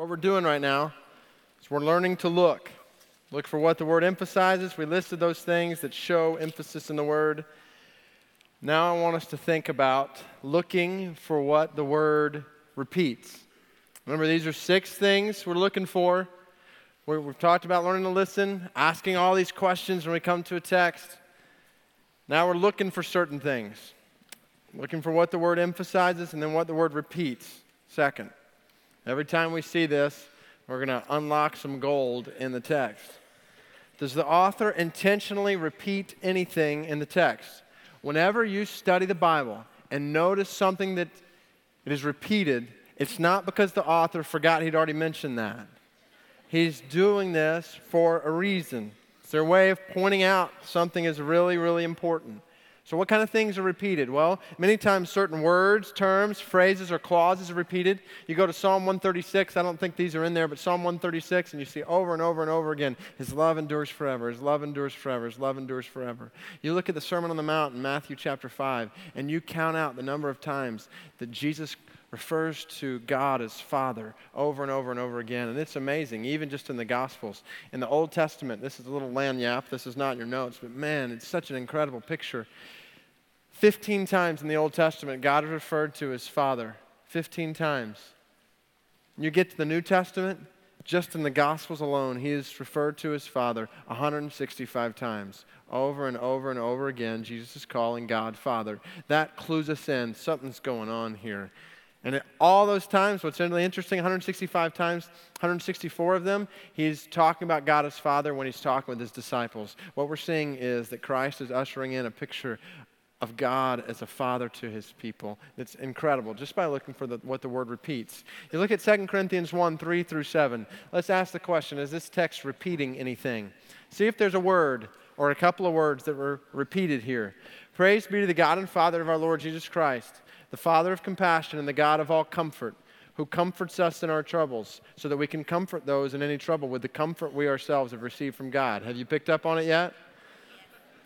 What we're doing right now is we're learning to look. Look for what the word emphasizes. We listed those things that show emphasis in the word. Now I want us to think about looking for what the word repeats. Remember, these are six things we're looking for. we have talked about learning to listen, asking all these questions when we come to a text. Now we're looking for certain things. Looking for what the word emphasizes and then what the word repeats. Second. Every time we see this, we're going to unlock some gold in the text. Does the author intentionally repeat anything in the text? Whenever you study the Bible and notice something that it is repeated, it's not because the author forgot he'd already mentioned that. He's doing this for a reason. It's their way of pointing out something is really, really important. So, what kind of things are repeated? Well, many times certain words, terms, phrases, or clauses are repeated. You go to Psalm 136, I don't think these are in there, but Psalm 136, and you see over and over and over again, His love endures forever, His love endures forever, His love endures forever. You look at the Sermon on the Mount in Matthew chapter 5, and you count out the number of times that Jesus refers to God as Father over and over and over again. And it's amazing, even just in the Gospels. In the Old Testament, this is a little lagniappe, this is not in your notes, but man, it's such an incredible picture. 15 times in the Old Testament, God is referred to as Father. 15 times. You get to the New Testament, just in the Gospels alone, he is referred to as Father 165 times. Over and over and over again, Jesus is calling God Father. That clues us in. Something's going on here. And at all those times, what's really interesting, 165 times, 164 of them, he's talking about God as Father when he's talking with his disciples. What we're seeing is that Christ is ushering in a picture of God as a father to his people. It's incredible just by looking for the, what the word repeats. You look at 2 Corinthians 1 3 through 7. Let's ask the question is this text repeating anything? See if there's a word or a couple of words that were repeated here. Praise be to the God and Father of our Lord Jesus Christ, the Father of compassion and the God of all comfort, who comforts us in our troubles, so that we can comfort those in any trouble with the comfort we ourselves have received from God. Have you picked up on it yet?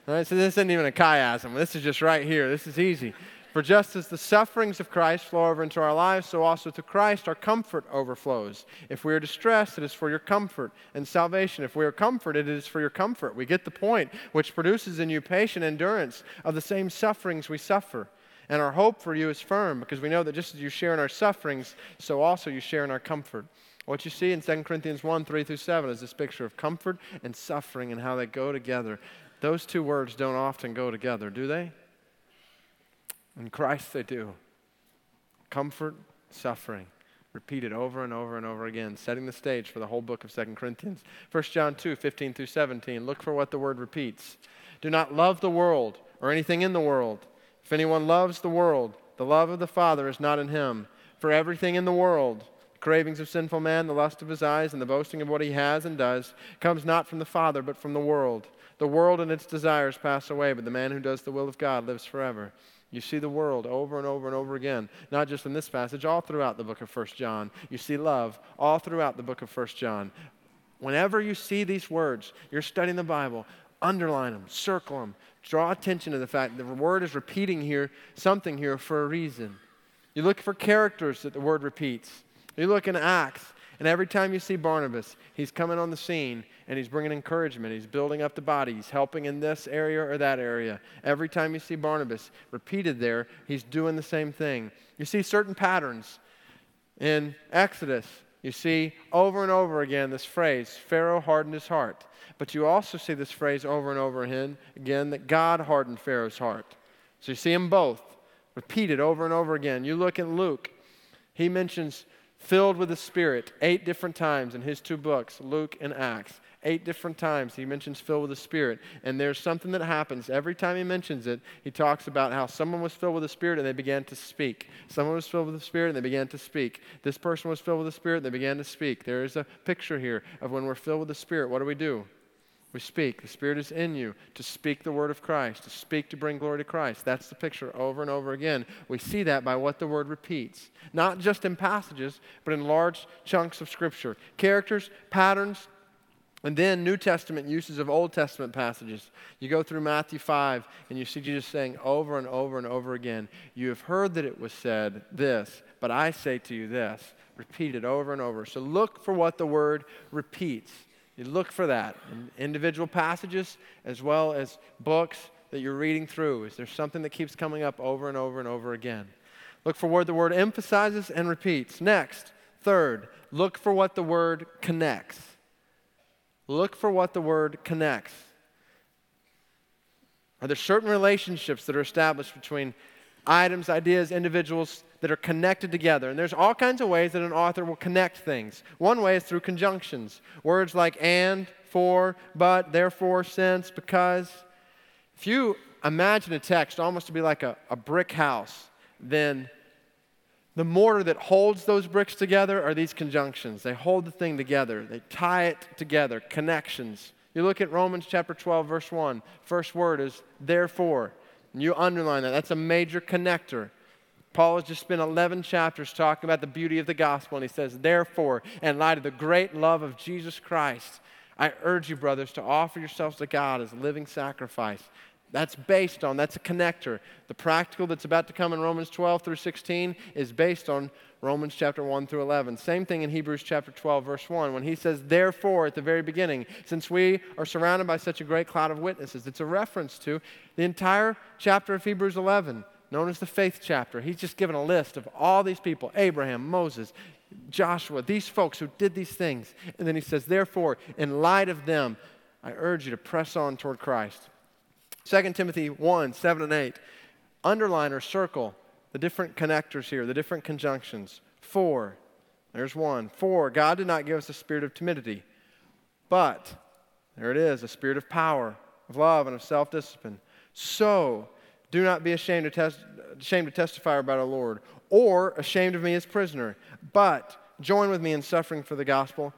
All right, so this isn't even a chiasm. This is just right here. This is easy. For just as the sufferings of Christ flow over into our lives, so also to Christ our comfort overflows. If we are distressed, it is for your comfort and salvation. If we are comforted, it is for your comfort. We get the point, which produces in you patient endurance of the same sufferings we suffer. And our hope for you is firm, because we know that just as you share in our sufferings, so also you share in our comfort. What you see in 2 Corinthians 1 3 through 7 is this picture of comfort and suffering and how they go together. Those two words don't often go together, do they? In Christ, they do. Comfort, suffering. Repeated over and over and over again, setting the stage for the whole book of 2 Corinthians. 1 John 2 15 through 17. Look for what the word repeats. Do not love the world or anything in the world. If anyone loves the world, the love of the Father is not in him. For everything in the world, the cravings of sinful man, the lust of his eyes, and the boasting of what he has and does, comes not from the Father, but from the world. The world and its desires pass away, but the man who does the will of God lives forever. You see the world over and over and over again, not just in this passage, all throughout the book of 1 John. You see love all throughout the book of 1 John. Whenever you see these words, you're studying the Bible, underline them, circle them, draw attention to the fact that the word is repeating here something here for a reason. You look for characters that the word repeats. You look in Acts, and every time you see Barnabas, he's coming on the scene and he's bringing encouragement. He's building up the body. He's helping in this area or that area. Every time you see Barnabas repeated there, he's doing the same thing. You see certain patterns. In Exodus, you see over and over again this phrase Pharaoh hardened his heart. But you also see this phrase over and over again, again that God hardened Pharaoh's heart. So you see them both repeated over and over again. You look at Luke, he mentions filled with the Spirit eight different times in his two books, Luke and Acts. Eight different times he mentions filled with the Spirit. And there's something that happens. Every time he mentions it, he talks about how someone was filled with the Spirit and they began to speak. Someone was filled with the Spirit and they began to speak. This person was filled with the Spirit and they began to speak. There is a picture here of when we're filled with the Spirit, what do we do? We speak. The Spirit is in you to speak the word of Christ, to speak to bring glory to Christ. That's the picture over and over again. We see that by what the word repeats, not just in passages, but in large chunks of Scripture. Characters, patterns, and then New Testament uses of Old Testament passages. You go through Matthew 5 and you see Jesus saying over and over and over again, You have heard that it was said this, but I say to you this. Repeat it over and over. So look for what the word repeats. You look for that in individual passages as well as books that you're reading through. Is there something that keeps coming up over and over and over again? Look for what the word emphasizes and repeats. Next, third, look for what the word connects. Look for what the word connects. Are there certain relationships that are established between items, ideas, individuals that are connected together? And there's all kinds of ways that an author will connect things. One way is through conjunctions. Words like and, for, but, therefore, since, because. If you imagine a text almost to be like a, a brick house, then the mortar that holds those bricks together are these conjunctions. They hold the thing together, they tie it together, connections. You look at Romans chapter 12, verse 1. First word is therefore. And you underline that. That's a major connector. Paul has just spent 11 chapters talking about the beauty of the gospel, and he says, Therefore, in light of the great love of Jesus Christ, I urge you, brothers, to offer yourselves to God as a living sacrifice, that's based on, that's a connector. The practical that's about to come in Romans 12 through 16 is based on Romans chapter 1 through 11. Same thing in Hebrews chapter 12, verse 1, when he says, Therefore, at the very beginning, since we are surrounded by such a great cloud of witnesses, it's a reference to the entire chapter of Hebrews 11, known as the faith chapter. He's just given a list of all these people Abraham, Moses, Joshua, these folks who did these things. And then he says, Therefore, in light of them, I urge you to press on toward Christ 2 Timothy 1 7 and 8. Underline or circle the different connectors here, the different conjunctions. For, there's one. For, God did not give us a spirit of timidity, but, there it is, a spirit of power, of love, and of self discipline. So, do not be ashamed to, tes- ashamed to testify about our Lord, or ashamed of me as prisoner, but join with me in suffering for the gospel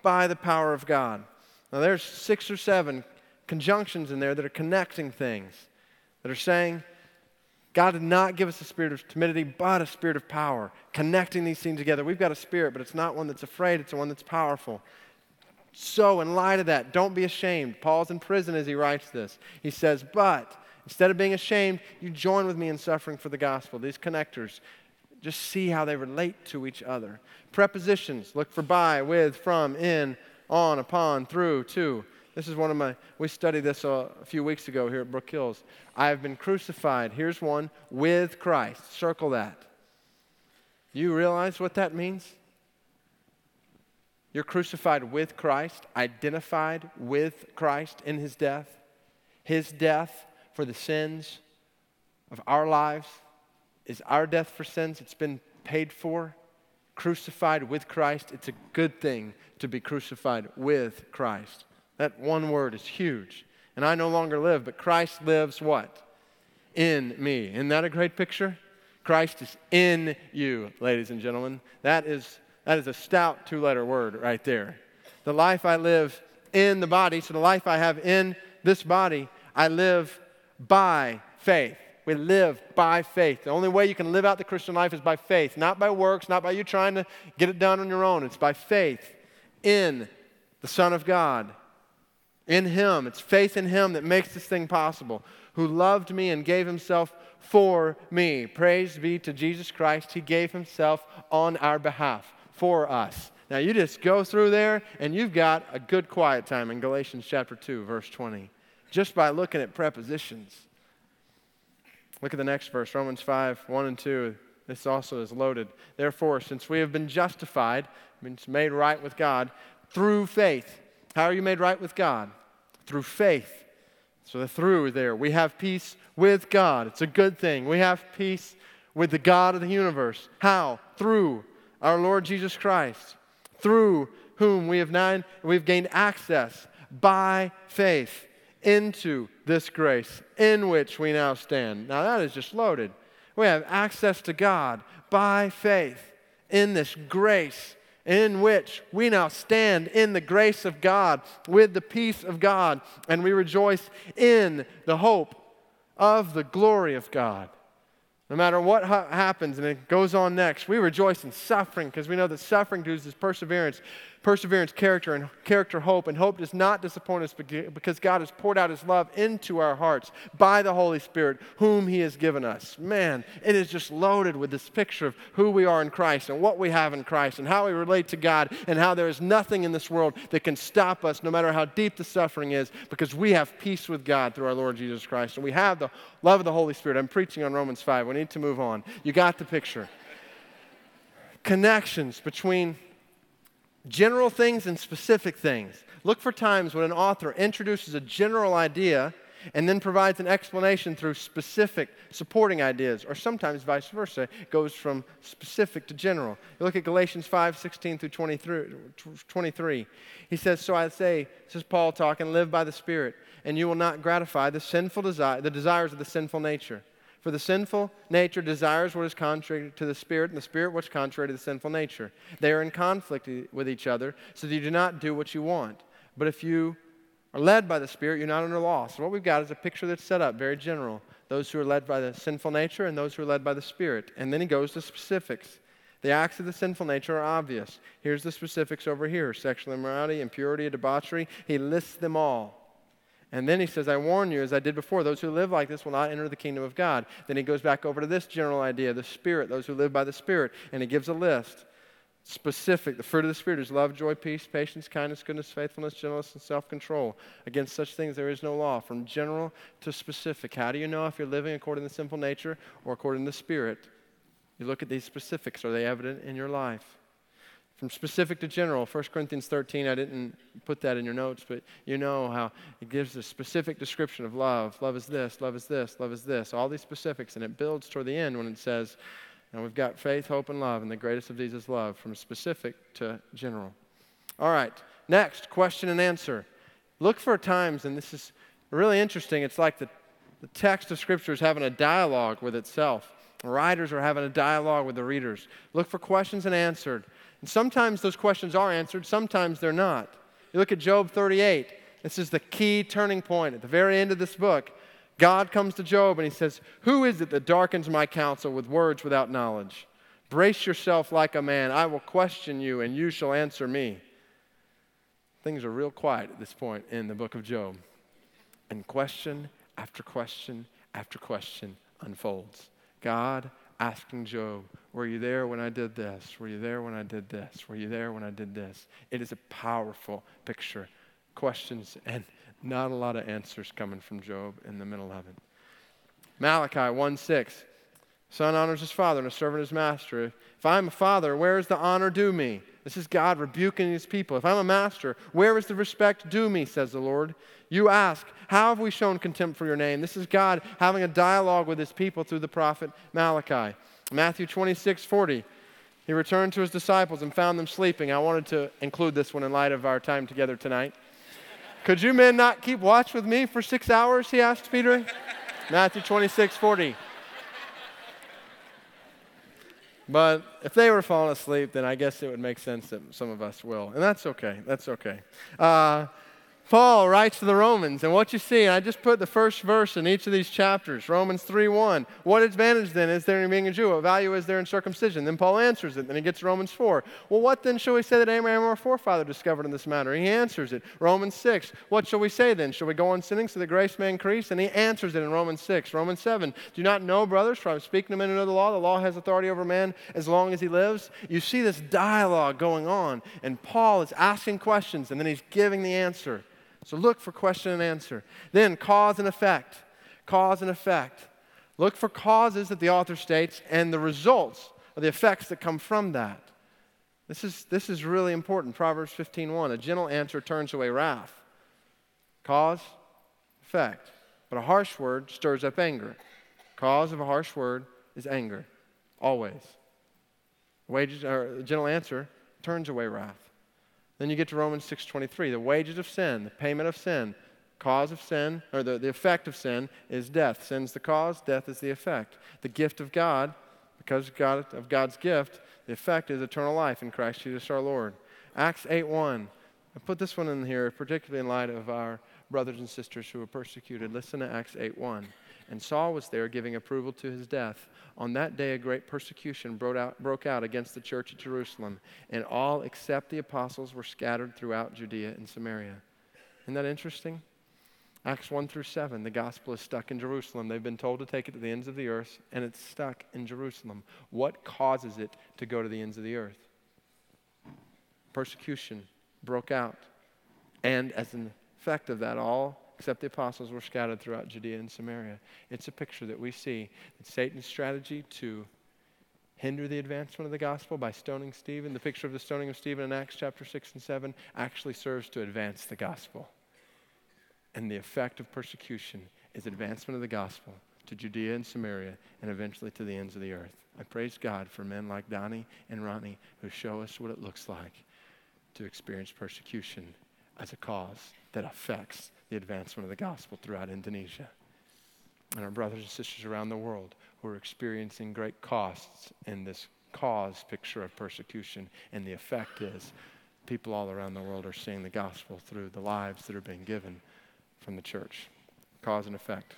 by the power of God. Now, there's six or seven conjunctions in there that are connecting things, that are saying, God did not give us a spirit of timidity, but a spirit of power, connecting these things together. We've got a spirit, but it's not one that's afraid, it's one that's powerful. So, in light of that, don't be ashamed. Paul's in prison as he writes this. He says, But instead of being ashamed, you join with me in suffering for the gospel. These connectors, just see how they relate to each other. Prepositions look for by, with, from, in, on, upon, through, to. This is one of my, we studied this a, few weeks ago here at Brook Hills. I have been crucified. Here's one with Christ. Circle that. You realize what that means? You're crucified with Christ, identified with Christ in his death. His death for the sins of our lives is our death for sins. It's been paid for. Crucified with Christ. It's a good thing to be crucified with Christ. That one word is huge. And I no longer live, but Christ lives what? In me. Isn't that a great picture? Christ is in you, ladies and gentlemen. That is, that is a stout two letter word right there. The life I live in the body, so the life I have in this body, I live by faith. We live by faith. The only way you can live out the Christian life is by faith, not by works, not by you trying to get it done on your own. It's by faith in the Son of God in Him. It's faith in Him that makes this thing possible, who loved me and gave Himself for me. Praise be to Jesus Christ. He gave Himself on our behalf for us. Now, you just go through there and you've got a good quiet time in Galatians chapter 2, verse 20, just by looking at prepositions. Look at the next verse, Romans 5, 1 and 2. This also is loaded. Therefore, since we have been justified, means made right with God, through faith, how are you made right with God? Through faith. So the through there. We have peace with God. It's a good thing. We have peace with the God of the universe. How? Through our Lord Jesus Christ, through whom we have now we've gained access by faith into this grace in which we now stand. Now that is just loaded. We have access to God by faith in this grace in which we now stand in the grace of God with the peace of God, and we rejoice in the hope of the glory of God. No matter what ha- happens and it goes on next, we rejoice in suffering because we know that suffering produces perseverance, perseverance, character, and character, hope. And hope does not disappoint us because God has poured out His love into our hearts by the Holy Spirit, whom He has given us. Man, it is just loaded with this picture of who we are in Christ and what we have in Christ and how we relate to God and how there is nothing in this world that can stop us, no matter how deep the suffering is, because we have peace with God through our Lord Jesus Christ. And we have the love of the Holy Spirit. I'm preaching on Romans 5. We need to move on. You got the picture. Connections between general things and specific things. Look for times when an author introduces a general idea and then provides an explanation through specific supporting ideas, or sometimes vice versa, it goes from specific to general. You look at Galatians 5 16 through 23. He says, So I say, this is Paul talking, live by the Spirit, and you will not gratify the sinful desire, the desires of the sinful nature. For the sinful nature desires what is contrary to the Spirit, and the Spirit what's contrary to the sinful nature. They are in conflict with each other, so that you do not do what you want. But if you are led by the Spirit, you're not under law. So what we've got is a picture that's set up, very general. Those who are led by the sinful nature and those who are led by the Spirit. And then he goes to specifics. The acts of the sinful nature are obvious. Here's the specifics over here sexual immorality, impurity, debauchery. He lists them all. And then he says, I warn you, as I did before, those who live like this will not enter the kingdom of God. Then he goes back over to this general idea, the Spirit, those who live by the Spirit, and he gives a list. Specific. The fruit of the Spirit is love, joy, peace, patience, kindness, goodness, faithfulness, gentleness, and self control. Against such things there is no law. From general to specific. How do you know if you're living according to the sinful nature or according to the Spirit? You look at these specifics. Are they evident in your life? From specific to general, 1 Corinthians 13, I didn't put that in your notes, but you know how it gives a specific description of love. Love is this, love is this, love is this, all these specifics, and it builds toward the end when it says, and we've got faith, hope, and love, and the greatest of these is love, from specific to general. All right, next, question and answer. Look for times, and this is really interesting, it's like the, the text of Scripture is having a dialogue with itself. The writers are having a dialogue with the readers. Look for questions and answered. And sometimes those questions are answered, sometimes they're not. You look at Job 38. This is the key turning point at the very end of this book. God comes to Job and he says, Who is it that darkens my counsel with words without knowledge? Brace yourself like a man. I will question you, and you shall answer me. Things are real quiet at this point in the book of Job. And question after question after question unfolds. God asking Job, Were you there when I did this? Were you there when I did this? Were you there when I did this? It is a powerful picture. Questions and not a lot of answers coming from Job in the middle of it. Malachi 1 6. Son honors his father and a servant his master. If I'm a father, where is the honor due me? This is God rebuking his people. If I'm a master, where is the respect due me, says the Lord? You ask, How have we shown contempt for your name? This is God having a dialogue with his people through the prophet Malachi. Matthew 26 40. He returned to his disciples and found them sleeping. I wanted to include this one in light of our time together tonight. Could you men not keep watch with me for six hours? He asked Peter. Matthew 26 40. But if they were falling asleep, then I guess it would make sense that some of us will. And that's okay. That's okay. Uh, Paul writes to the Romans, and what you see, and I just put the first verse in each of these chapters, Romans 3 1. What advantage then is there in being a Jew? What value is there in circumcision? Then Paul answers it. Then he gets Romans 4. Well, what then shall we say that Abraham, our forefather, discovered in this matter? He answers it. Romans 6. What shall we say then? Shall we go on sinning so that grace may increase? And he answers it in Romans 6. Romans 7. Do not know, brothers, for I'm speaking to men who know the law, the law has authority over man as long as he lives? You see this dialogue going on, and Paul is asking questions, and then he's giving the answer. So look for question and answer. Then cause and effect. Cause and effect. Look for causes that the author states and the results or the effects that come from that. This is, this is really important. Proverbs 15:1. A gentle answer turns away wrath. Cause, effect. But a harsh word stirs up anger. Cause of a harsh word is anger. Always. Wages or a gentle answer turns away wrath. Then you get to Romans 6:23. The wages of sin, the payment of sin, cause of sin, or the, the effect of sin is death. Sin's the cause, death is the effect. The gift of God, because of, God, of God's gift, the effect is eternal life in Christ Jesus our Lord. Acts 8:1. I put this one in here, particularly in light of our brothers and sisters who were persecuted. Listen to Acts 8:1. And Saul was there giving approval to his death. On that day, a great persecution broke out, against the church at Jerusalem, and all except the apostles were scattered throughout Judea and Samaria. Isn't that interesting? Acts 1 through 7, the gospel is stuck in Jerusalem. They've been told to take it to the ends of the earth, and it's stuck in Jerusalem. What causes it to go to the ends of the earth? Persecution broke out. And as an effect of that, all except the apostles were scattered throughout Judea and Samaria. It's a picture that we see that Satan's strategy to hinder the advancement of the gospel by stoning Stephen, the picture of the stoning of Stephen in Acts chapter 6 and 7, actually serves to advance the gospel. And the effect of persecution is advancement of the gospel to Judea and Samaria and eventually to the ends of the earth. I praise God for men like Donnie and Ronnie who show us what it looks like to experience persecution as a cause that affects the advancement of the gospel throughout Indonesia. And our brothers and sisters around the world who are experiencing great costs in this cause picture of persecution. And the effect is people all around the world are seeing the gospel through the lives that are being given from the church. Cause and effect.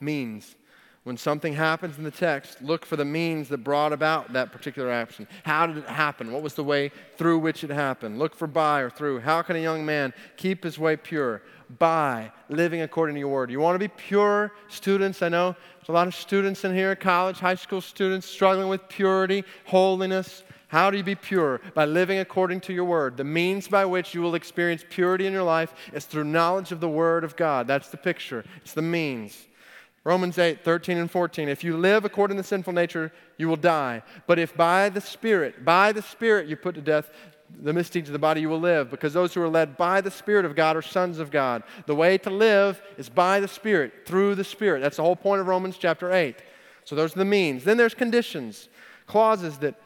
Means. When something happens in the text, look for the means that brought about that particular action. How did it happen? What was the way through which it happened? Look for by or through. How can a young man keep his way pure? By living according to your word. You want to be pure students? I know there's a lot of students in here, college, high school students, struggling with purity, holiness. How do you be pure? By living according to your word. The means by which you will experience purity in your life is through knowledge of the word of God. That's the picture, it's the means. Romans 8, 13 and 14. If you live according to sinful nature, you will die. But if by the Spirit, by the Spirit you put to death the misdeeds of the body, you will live. Because those who are led by the Spirit of God are sons of God. The way to live is by the Spirit, through the Spirit. That's the whole point of Romans chapter 8. So those are the means. Then there's conditions, clauses that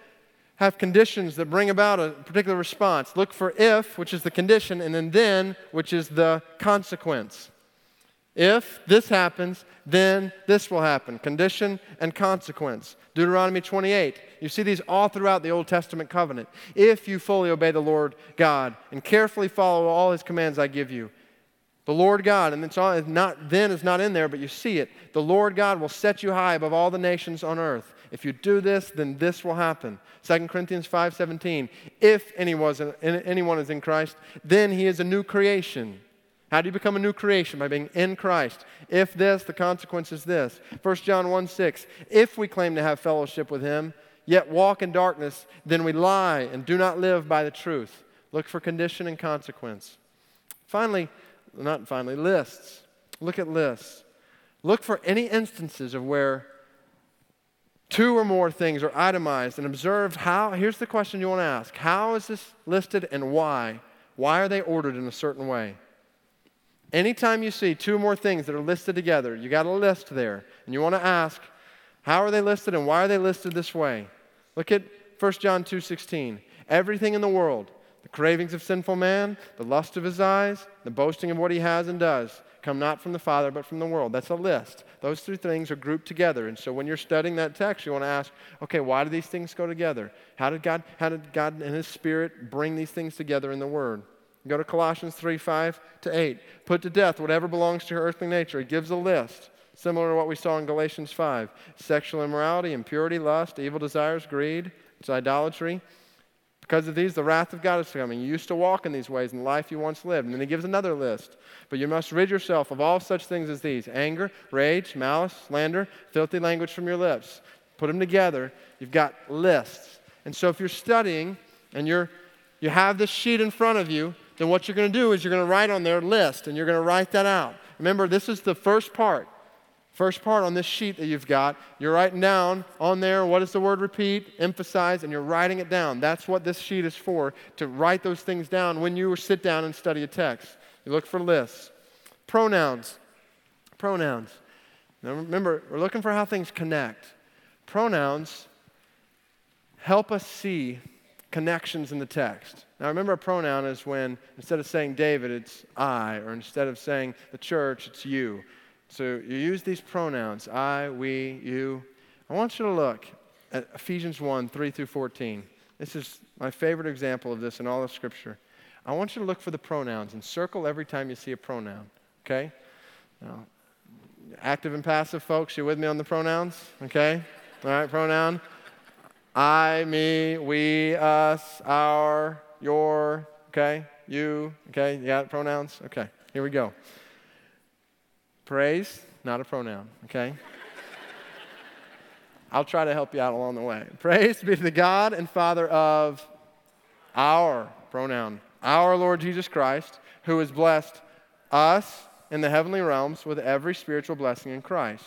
have conditions that bring about a particular response. Look for if, which is the condition, and then then, which is the consequence. If this happens, then this will happen. Condition and consequence. Deuteronomy 28. You see these all throughout the Old Testament covenant. If you fully obey the Lord God and carefully follow all his commands I give you, the Lord God, and it's not then is not in there, but you see it. The Lord God will set you high above all the nations on earth. If you do this, then this will happen. 2 Corinthians 5:17. If anyone is in Christ, then he is a new creation. How do you become a new creation? By being in Christ. If this, the consequence is this. 1 John 1 6. If we claim to have fellowship with him, yet walk in darkness, then we lie and do not live by the truth. Look for condition and consequence. Finally, not finally, lists. Look at lists. Look for any instances of where two or more things are itemized and observe how. Here's the question you want to ask How is this listed and why? Why are they ordered in a certain way? Anytime you see two or more things that are listed together, you got a list there, and you want to ask, how are they listed and why are they listed this way? Look at 1 John 2:16. Everything in the world, the cravings of sinful man, the lust of his eyes, the boasting of what he has and does, come not from the Father, but from the world. That's a list. Those three things are grouped together. And so when you're studying that text, you want to ask, okay, why do these things go together? How did God, how did God and His Spirit bring these things together in the Word? Go to Colossians 3 5 to 8. Put to death whatever belongs to your earthly nature. It gives a list, similar to what we saw in Galatians 5 sexual immorality, impurity, lust, evil desires, greed, it's idolatry. Because of these, the wrath of God is coming. You used to walk in these ways in the life you once lived. And then he gives another list. But you must rid yourself of all such things as these anger, rage, malice, slander, filthy language from your lips. Put them together. You've got lists. And so if you're studying and you're, you have this sheet in front of you, then what you're going to do is you're going to write on their list and you're going to write that out. Remember, this is the first part. First part on this sheet that you've got, you're writing down on there what does the word repeat, emphasize, and you're writing it down. That's what this sheet is for, to write those things down when you sit down and study a text. You look for lists. Pronouns. Pronouns. Now remember, we're looking for how things connect. Pronouns help us see connections in the text. Now, remember, a pronoun is when instead of saying David, it's I, or instead of saying the church, it's you. So you use these pronouns I, we, you. I want you to look at Ephesians 1 3 through 14. This is my favorite example of this in all of Scripture. I want you to look for the pronouns and circle every time you see a pronoun, okay? Now, active and passive folks, you with me on the pronouns? Okay? All right, pronoun. I, me, we, us, our, your, okay? You, okay? You got pronouns? Okay, here we go. Praise, not a pronoun, okay? I'll try to help you out along the way. Praise be to the God and Father of our pronoun, our Lord Jesus Christ, who has blessed us in the heavenly realms with every spiritual blessing in Christ.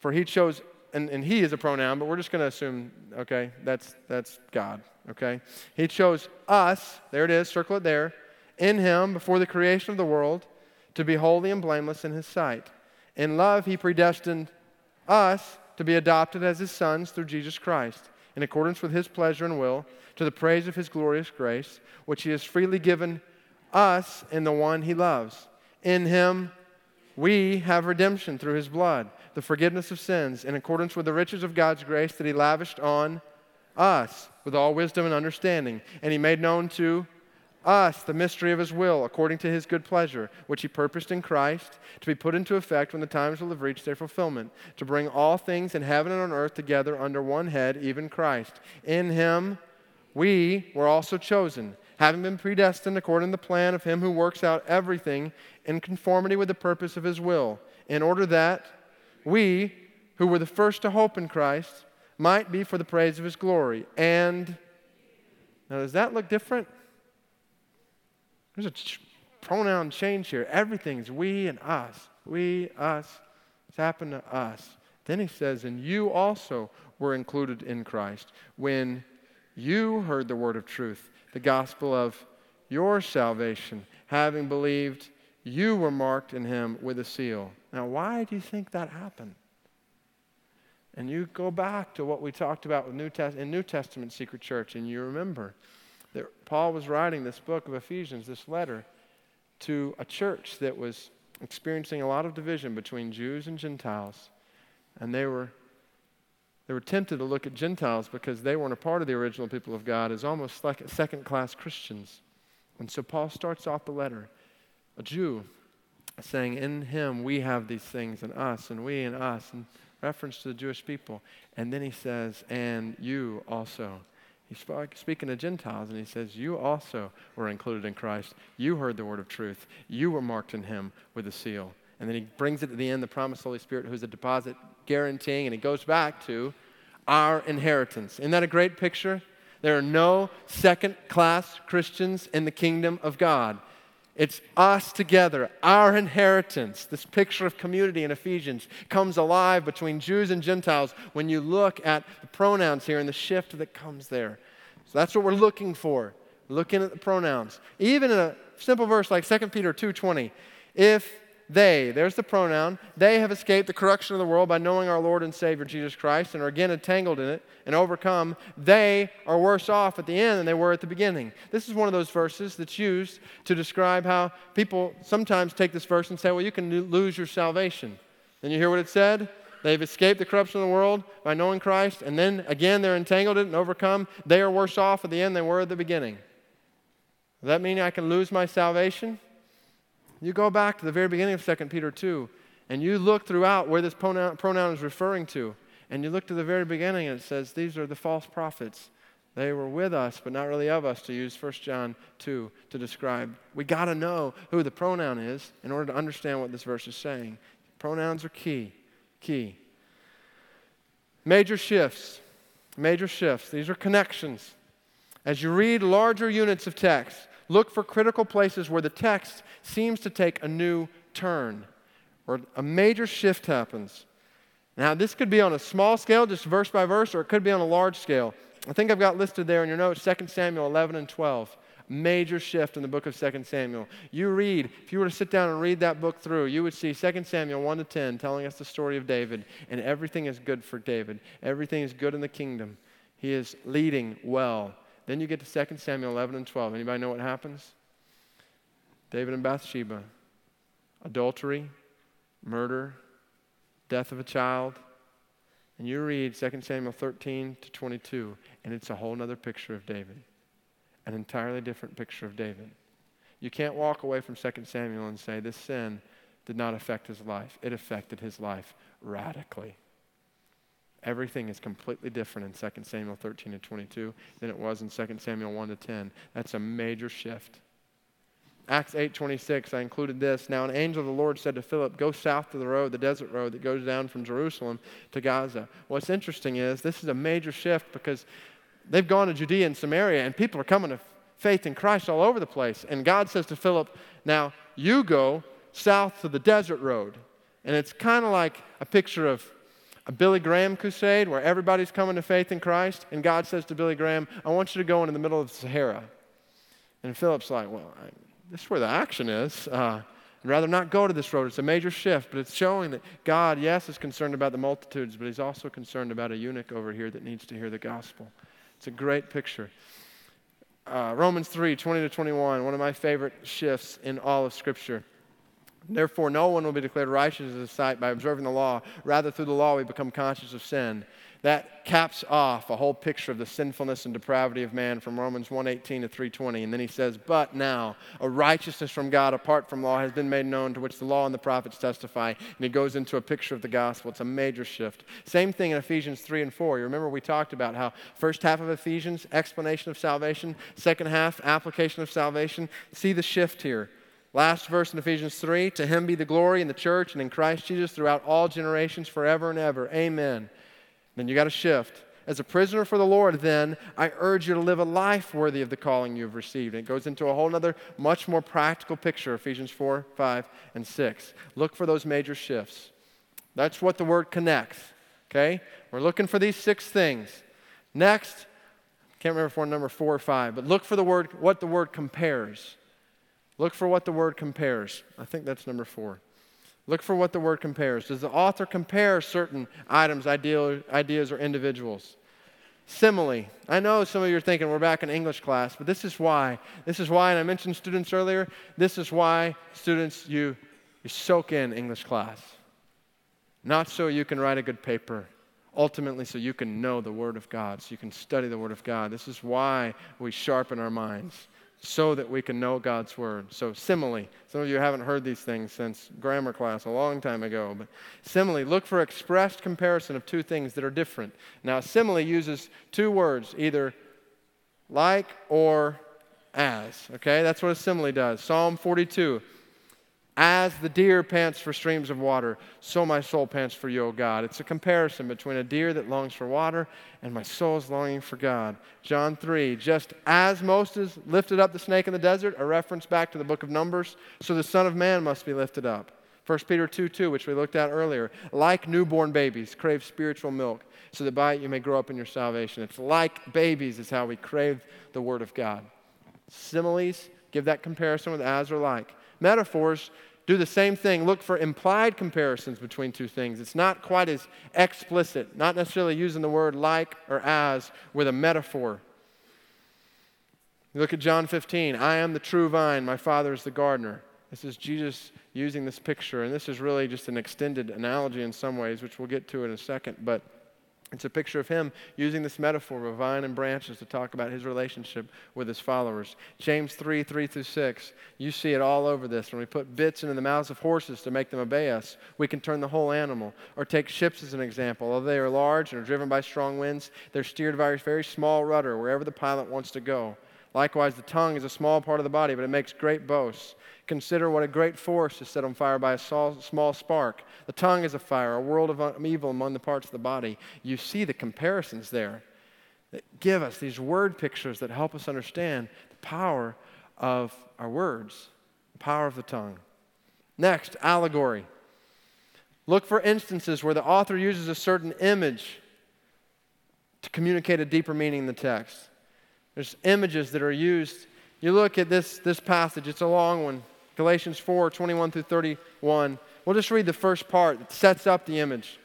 For he chose, and, and he is a pronoun, but we're just going to assume, okay, that's, that's God, okay? He chose us, there it is, circle it there, in him before the creation of the world to be holy and blameless in his sight. In love, he predestined us to be adopted as his sons through Jesus Christ, in accordance with his pleasure and will, to the praise of his glorious grace, which he has freely given us in the one he loves. In him we have redemption through his blood, the forgiveness of sins, in accordance with the riches of God's grace that he lavished on us with all wisdom and understanding. And he made known to us the mystery of his will, according to his good pleasure, which he purposed in Christ, to be put into effect when the times will have reached their fulfillment, to bring all things in heaven and on earth together under one head, even Christ. In him we were also chosen, having been predestined according to the plan of him who works out everything in conformity with the purpose of his will, in order that we, who were the first to hope in Christ, might be for the praise of his glory. And now, does that look different? There's a pronoun change here. Everything's we and us. We, us. It's happened to us. Then he says, and you also were included in Christ when you heard the word of truth, the gospel of your salvation. Having believed, you were marked in him with a seal. Now, why do you think that happened? And you go back to what we talked about with New Test- in New Testament Secret Church, and you remember that Paul was writing this book of Ephesians, this letter, to a church that was experiencing a lot of division between Jews and Gentiles. And they were, they were tempted to look at Gentiles because they weren't a part of the original people of God as almost like second class Christians. And so Paul starts off the letter, a Jew, saying, In him we have these things, and us, and we, and us, in reference to the Jewish people. And then he says, And you also He's speaking to Gentiles, and he says, You also were included in Christ. You heard the word of truth. You were marked in him with a seal. And then he brings it to the end, the promised Holy Spirit, who's a deposit guaranteeing, and he goes back to our inheritance. Isn't that a great picture? There are no second class Christians in the kingdom of God. It's us together, our inheritance. This picture of community in Ephesians comes alive between Jews and Gentiles when you look at the pronouns here and the shift that comes there. So that's what we're looking for, looking at the pronouns. Even in a simple verse like 2 Peter 2:20, if they, there's the pronoun, they have escaped the corruption of the world by knowing our Lord and Savior Jesus Christ and are again entangled in it and overcome. They are worse off at the end than they were at the beginning. This is one of those verses that's used to describe how people sometimes take this verse and say, well, you can lose your salvation. Then you hear what it said? They've escaped the corruption of the world by knowing Christ, and then again they're entangled in it and overcome. They are worse off at the end than they were at the beginning. Does that mean I can lose my salvation? You go back to the very beginning of 2 Peter 2, and you look throughout where this pronoun, pronoun is referring to, and you look to the very beginning, and it says, These are the false prophets. They were with us, but not really of us, to use 1 John 2 to describe. We got to know who the pronoun is in order to understand what this verse is saying. Pronouns are key. Key. Major shifts. Major shifts. These are connections. As you read larger units of text, Look for critical places where the text seems to take a new turn or a major shift happens. Now, this could be on a small scale, just verse by verse, or it could be on a large scale. I think I've got listed there in your notes 2 Samuel 11 and 12. Major shift in the book of 2 Samuel. You read, if you were to sit down and read that book through, you would see 2 Samuel 1 to 10 telling us the story of David, and everything is good for David. Everything is good in the kingdom. He is leading well. Then you get to 2 Samuel 11 and 12. Anybody know what happens? David and Bathsheba, adultery, murder, death of a child. And you read 2 Samuel 13 to 22, and it's a whole other picture of David, an entirely different picture of David. You can't walk away from 2 Samuel and say, This sin did not affect his life, it affected his life radically. Everything is completely different in 2 Samuel 13 to 22 than it was in 2 Samuel 1 to 10. That's a major shift. Acts 8:26 I included this. Now an angel of the Lord said to Philip, "Go south to the road, the desert road that goes down from Jerusalem to Gaza." What's interesting is this is a major shift because they've gone to Judea and Samaria and people are coming to faith in Christ all over the place. And God says to Philip, "Now you go south to the desert road." And it's kind of like a picture of a Billy Graham crusade where everybody's coming to faith in Christ, and God says to Billy Graham, I want you to go into the middle of the Sahara. And Philip's like, Well, I, this is where the action is. Uh, I'd rather not go to this road. It's a major shift, but it's showing that God, yes, is concerned about the multitudes, but He's also concerned about a eunuch over here that needs to hear the gospel. It's a great picture. Uh, Romans 3 20 to 21, one of my favorite shifts in all of Scripture. Therefore, no one will be declared righteous in his sight by observing the law. Rather, through the law, we become conscious of sin. That caps off a whole picture of the sinfulness and depravity of man from Romans 1:18 to 3:20. And then he says, "But now a righteousness from God apart from law has been made known, to which the law and the prophets testify." And he goes into a picture of the gospel. It's a major shift. Same thing in Ephesians 3 and 4. You remember we talked about how first half of Ephesians, explanation of salvation, second half, application of salvation. See the shift here. Last verse in Ephesians 3 To him be the glory in the church and in Christ Jesus throughout all generations, forever and ever. Amen. Then you got to shift. As a prisoner for the Lord, then, I urge you to live a life worthy of the calling you have received. And it goes into a whole other, much more practical picture Ephesians 4, 5, and 6. Look for those major shifts. That's what the word connects. Okay? We're looking for these six things. Next, can't remember if we're number four or five, but look for the word, what the word compares. Look for what the word compares. I think that's number four. Look for what the word compares. Does the author compare certain items, ideal, ideas, or individuals? Simile. I know some of you are thinking we're back in English class, but this is why. This is why, and I mentioned students earlier, this is why, students, you, you soak in English class. Not so you can write a good paper, ultimately, so you can know the Word of God, so you can study the Word of God. This is why we sharpen our minds so that we can know God's word. So, simile. Some of you haven't heard these things since grammar class a long time ago, but simile, look for expressed comparison of two things that are different. Now, simile uses two words, either like or as. Okay, that's what a simile does. Psalm 42 as the deer pants for streams of water, so my soul pants for you, O God. It's a comparison between a deer that longs for water and my soul's longing for God. John 3, just as Moses lifted up the snake in the desert, a reference back to the book of Numbers, so the Son of Man must be lifted up. 1 Peter 2 2, which we looked at earlier. Like newborn babies, crave spiritual milk, so that by it you may grow up in your salvation. It's like babies, is how we crave the Word of God. Similes, give that comparison with as or like. Metaphors do the same thing. Look for implied comparisons between two things. It's not quite as explicit, not necessarily using the word like or as with a metaphor. Look at John 15 I am the true vine, my Father is the gardener. This is Jesus using this picture, and this is really just an extended analogy in some ways, which we'll get to in a second. But it's a picture of him using this metaphor of vine and branches to talk about his relationship with his followers. James 3 3 through 6. You see it all over this. When we put bits into the mouths of horses to make them obey us, we can turn the whole animal. Or take ships as an example. Although they are large and are driven by strong winds, they're steered by a very small rudder wherever the pilot wants to go. Likewise, the tongue is a small part of the body, but it makes great boasts. Consider what a great forest is set on fire by a small spark. The tongue is a fire, a world of evil among the parts of the body. You see the comparisons there that give us these word pictures that help us understand the power of our words, the power of the tongue. Next, allegory. Look for instances where the author uses a certain image to communicate a deeper meaning in the text. There's images that are used. You look at this, this passage, it's a long one. Galatians 4 21 through 31. We'll just read the first part that sets up the image.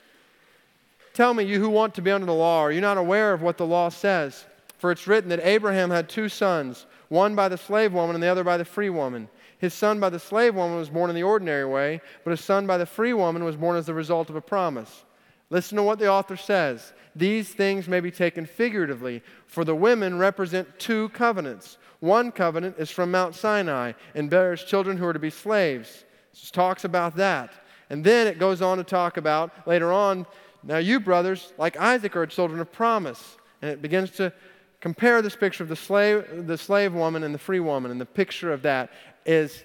Tell me, you who want to be under the law, are you not aware of what the law says? For it's written that Abraham had two sons, one by the slave woman and the other by the free woman. His son by the slave woman was born in the ordinary way, but his son by the free woman was born as the result of a promise. Listen to what the author says. These things may be taken figuratively, for the women represent two covenants. One covenant is from Mount Sinai and bears children who are to be slaves. It talks about that. And then it goes on to talk about later on, now you brothers, like Isaac, are children of promise. And it begins to compare this picture of the slave, the slave woman and the free woman. And the picture of that is,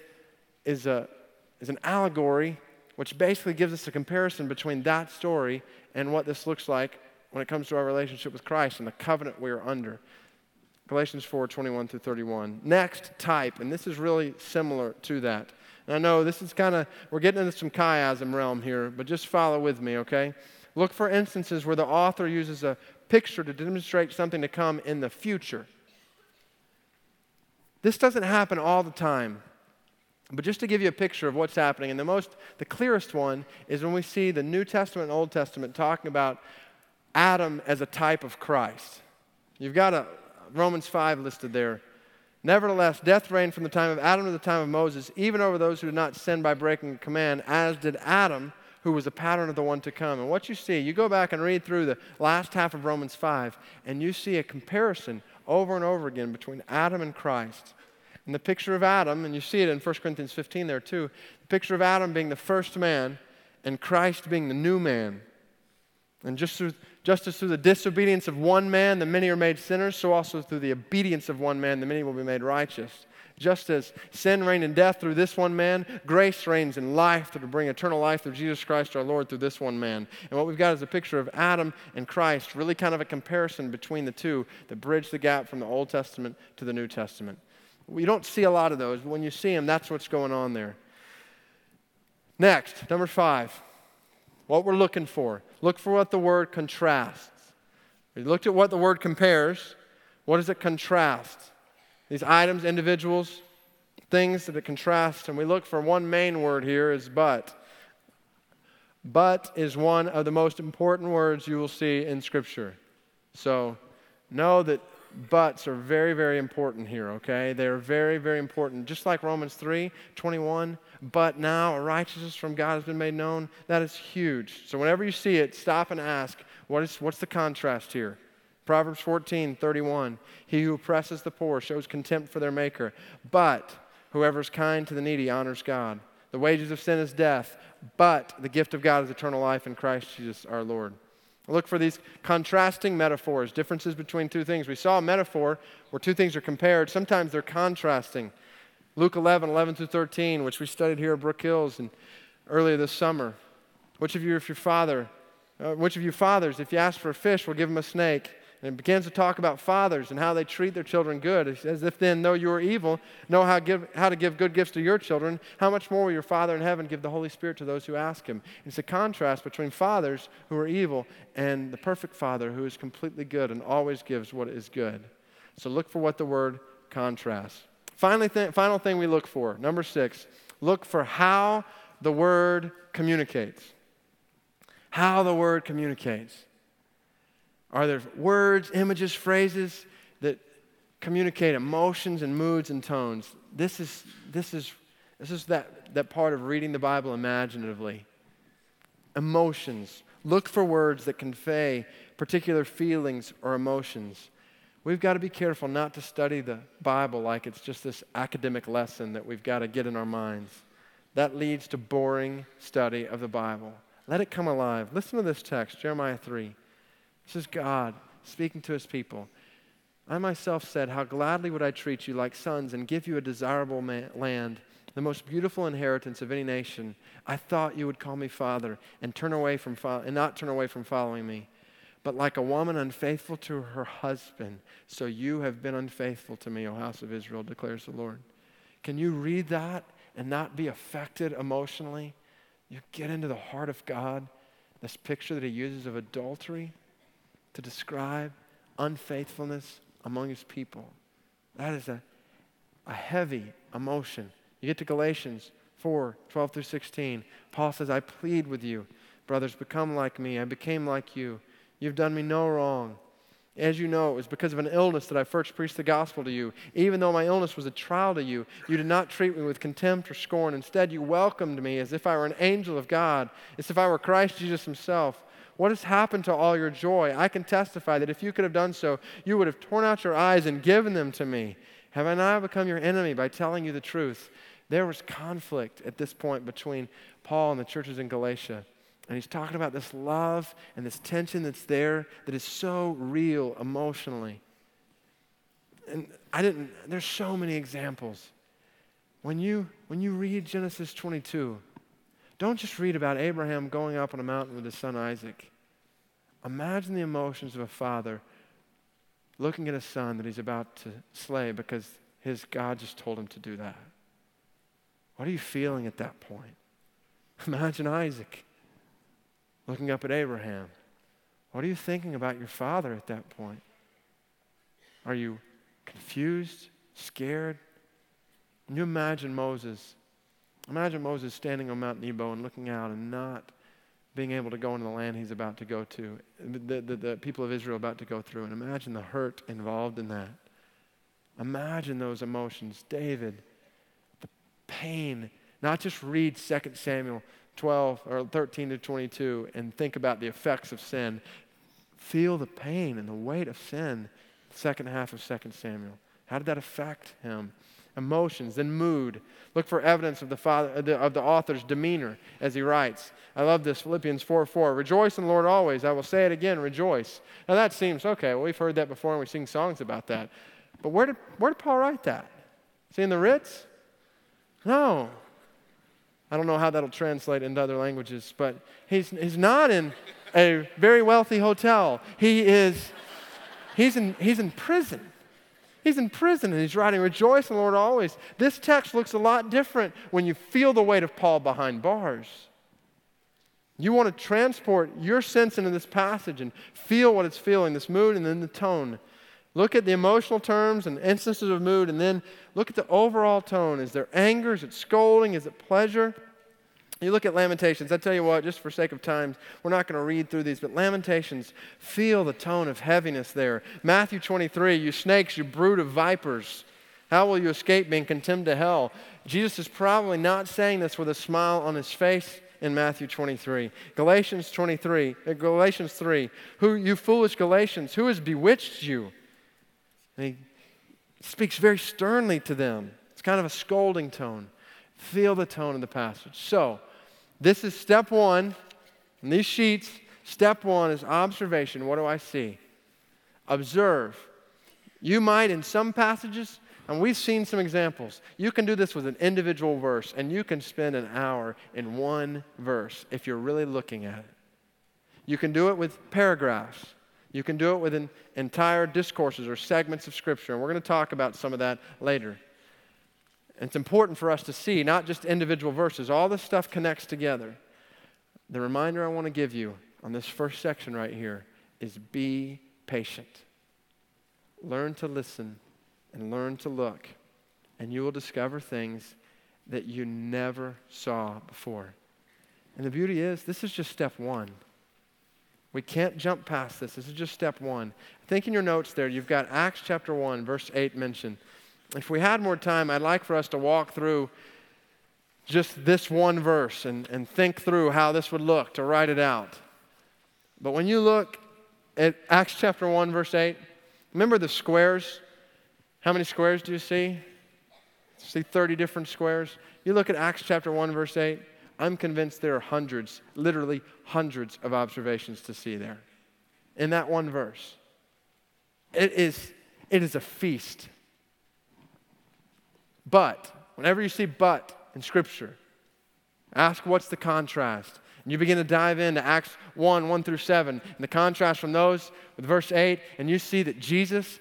is, a, is an allegory which basically gives us a comparison between that story and what this looks like when it comes to our relationship with Christ and the covenant we are under. Galatians 4 21 through 31. Next, type, and this is really similar to that. And I know this is kind of, we're getting into some chiasm realm here, but just follow with me, okay? Look for instances where the author uses a picture to demonstrate something to come in the future. This doesn't happen all the time. But just to give you a picture of what's happening, and the most, the clearest one is when we see the New Testament and Old Testament talking about Adam as a type of Christ. You've got a Romans 5 listed there. Nevertheless, death reigned from the time of Adam to the time of Moses, even over those who did not sin by breaking command, as did Adam, who was a pattern of the one to come. And what you see, you go back and read through the last half of Romans 5, and you see a comparison over and over again between Adam and Christ. And the picture of Adam, and you see it in 1 Corinthians 15 there too, the picture of Adam being the first man and Christ being the new man. And just, through, just as through the disobedience of one man, the many are made sinners, so also through the obedience of one man, the many will be made righteous. Just as sin reigned in death through this one man, grace reigns in life to bring eternal life through Jesus Christ our Lord through this one man. And what we've got is a picture of Adam and Christ, really kind of a comparison between the two that bridge the gap from the Old Testament to the New Testament. We don't see a lot of those, but when you see them, that's what's going on there. Next, number five, what we're looking for. Look for what the word contrasts. We looked at what the word compares. What does it contrast? These items, individuals, things that it contrasts. And we look for one main word here is but. But is one of the most important words you will see in Scripture. So know that buts are very, very important here, okay? They're very, very important. Just like Romans 3 21, but now righteousness from God has been made known. That is huge. So whenever you see it, stop and ask, what is, what's the contrast here? Proverbs 14 31, he who oppresses the poor shows contempt for their maker, but whoever is kind to the needy honors God. The wages of sin is death, but the gift of God is eternal life in Christ Jesus our Lord. Look for these contrasting metaphors, differences between two things. We saw a metaphor where two things are compared. Sometimes they're contrasting. Luke 11, 11 through 13, which we studied here at Brook Hills and earlier this summer. Which of you, if your father, uh, which of you fathers, if you ask for a fish, will give him a snake? And it begins to talk about fathers and how they treat their children good, as if then, though you are evil, know how, give, how to give good gifts to your children, how much more will your Father in heaven give the Holy Spirit to those who ask Him? It's a contrast between fathers who are evil and the perfect Father who is completely good and always gives what is good. So look for what the word contrasts. Finally, th- final thing we look for, number six, look for how the word communicates. How the word communicates. Are there words, images, phrases that communicate emotions and moods and tones? This is, this is, this is that, that part of reading the Bible imaginatively. Emotions. Look for words that convey particular feelings or emotions. We've got to be careful not to study the Bible like it's just this academic lesson that we've got to get in our minds. That leads to boring study of the Bible. Let it come alive. Listen to this text, Jeremiah 3. This is God speaking to his people. I myself said, How gladly would I treat you like sons and give you a desirable land, the most beautiful inheritance of any nation. I thought you would call me father and turn away from fo- and not turn away from following me. But like a woman unfaithful to her husband, so you have been unfaithful to me, O house of Israel, declares the Lord. Can you read that and not be affected emotionally? You get into the heart of God, this picture that he uses of adultery to describe unfaithfulness among his people. That is a, a heavy emotion. You get to Galatians 4 12 through 16. Paul says, I plead with you, brothers, become like me. I became like you. You've done me no wrong. As you know, it was because of an illness that I first preached the gospel to you. Even though my illness was a trial to you, you did not treat me with contempt or scorn. Instead, you welcomed me as if I were an angel of God, as if I were Christ Jesus himself. What has happened to all your joy? I can testify that if you could have done so, you would have torn out your eyes and given them to me. Have I now become your enemy by telling you the truth? There was conflict at this point between Paul and the churches in Galatia. And he's talking about this love and this tension that's there that is so real emotionally. And I didn't, there's so many examples. When you, when you read Genesis 22, don't just read about Abraham going up on a mountain with his son Isaac. Imagine the emotions of a father looking at a son that he's about to slay because his God just told him to do that. What are you feeling at that point? Imagine Isaac looking up at Abraham. What are you thinking about your father at that point? Are you confused, scared? Can you imagine Moses? Imagine Moses standing on Mount Nebo and looking out and not being able to go into the land he's about to go to, the, the, the people of Israel about to go through. And imagine the hurt involved in that. Imagine those emotions. David, the pain. Not just read 2 Samuel 12 or 13 to 22 and think about the effects of sin. Feel the pain and the weight of sin. Second half of 2 Samuel. How did that affect him? Emotions, then mood. Look for evidence of the, father, of the author's demeanor as he writes. I love this Philippians 4 4. Rejoice in the Lord always. I will say it again, rejoice. Now that seems okay. Well, we've heard that before and we sing songs about that. But where did, where did Paul write that? he in the Ritz? No. I don't know how that'll translate into other languages, but he's, he's not in a very wealthy hotel. He is, he's in, he's in prison. He's in prison and he's writing, Rejoice in the Lord always. This text looks a lot different when you feel the weight of Paul behind bars. You want to transport your sense into this passage and feel what it's feeling, this mood and then the tone. Look at the emotional terms and instances of mood, and then look at the overall tone. Is there anger? Is it scolding? Is it pleasure? You look at Lamentations. I tell you what, just for sake of time, we're not going to read through these, but Lamentations, feel the tone of heaviness there. Matthew 23, you snakes, you brood of vipers. How will you escape being condemned to hell? Jesus is probably not saying this with a smile on his face in Matthew 23. Galatians 23, uh, Galatians 3, who you foolish Galatians, who has bewitched you? And he speaks very sternly to them. It's kind of a scolding tone. Feel the tone of the passage. So, this is step one. In these sheets, step one is observation. What do I see? Observe. You might, in some passages, and we've seen some examples, you can do this with an individual verse, and you can spend an hour in one verse if you're really looking at it. You can do it with paragraphs. You can do it with entire discourses or segments of Scripture, and we're going to talk about some of that later. And it's important for us to see not just individual verses, all this stuff connects together. The reminder I want to give you on this first section right here is be patient. Learn to listen and learn to look, and you will discover things that you never saw before. And the beauty is, this is just step one. We can't jump past this. This is just step one. I think in your notes there, you've got Acts chapter 1, verse 8 mentioned. If we had more time, I'd like for us to walk through just this one verse and, and think through how this would look to write it out. But when you look at Acts chapter 1, verse 8, remember the squares? How many squares do you see? See 30 different squares? You look at Acts chapter 1, verse 8. I'm convinced there are hundreds, literally hundreds of observations to see there in that one verse. It is, it is a feast. But, whenever you see but in Scripture, ask what's the contrast. And you begin to dive into Acts 1 1 through 7, and the contrast from those with verse 8, and you see that Jesus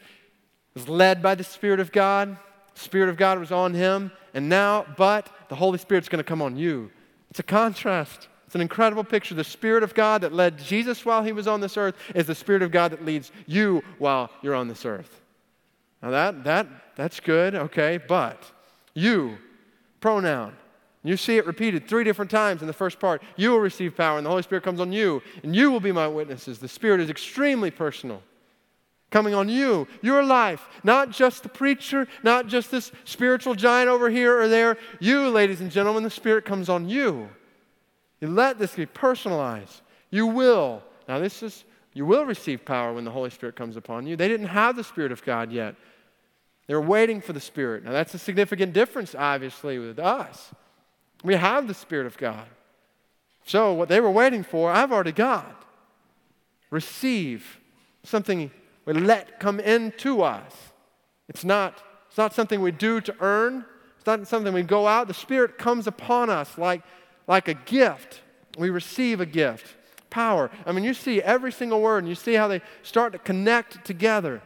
was led by the Spirit of God. The Spirit of God was on him, and now, but the Holy Spirit's going to come on you it's a contrast. It's an incredible picture. The Spirit of God that led Jesus while he was on this earth is the Spirit of God that leads you while you're on this earth. Now that, that, that's good, okay, but you, pronoun. You see it repeated three different times in the first part. You will receive power, and the Holy Spirit comes on you, and you will be my witnesses. The Spirit is extremely personal coming on you, your life, not just the preacher, not just this spiritual giant over here or there. You, ladies and gentlemen, the Spirit comes on you. You let this be personalized. You will. Now, this is, you will receive power when the Holy Spirit comes upon you. They didn't have the Spirit of God yet. They were waiting for the Spirit. Now, that's a significant difference, obviously, with us. We have the Spirit of God. So, what they were waiting for, I've already got. Receive something we let come into us. It's not, it's not something we do to earn, it's not something we go out. The Spirit comes upon us like, like a gift. We receive a gift. Power. I mean, you see every single word, and you see how they start to connect together.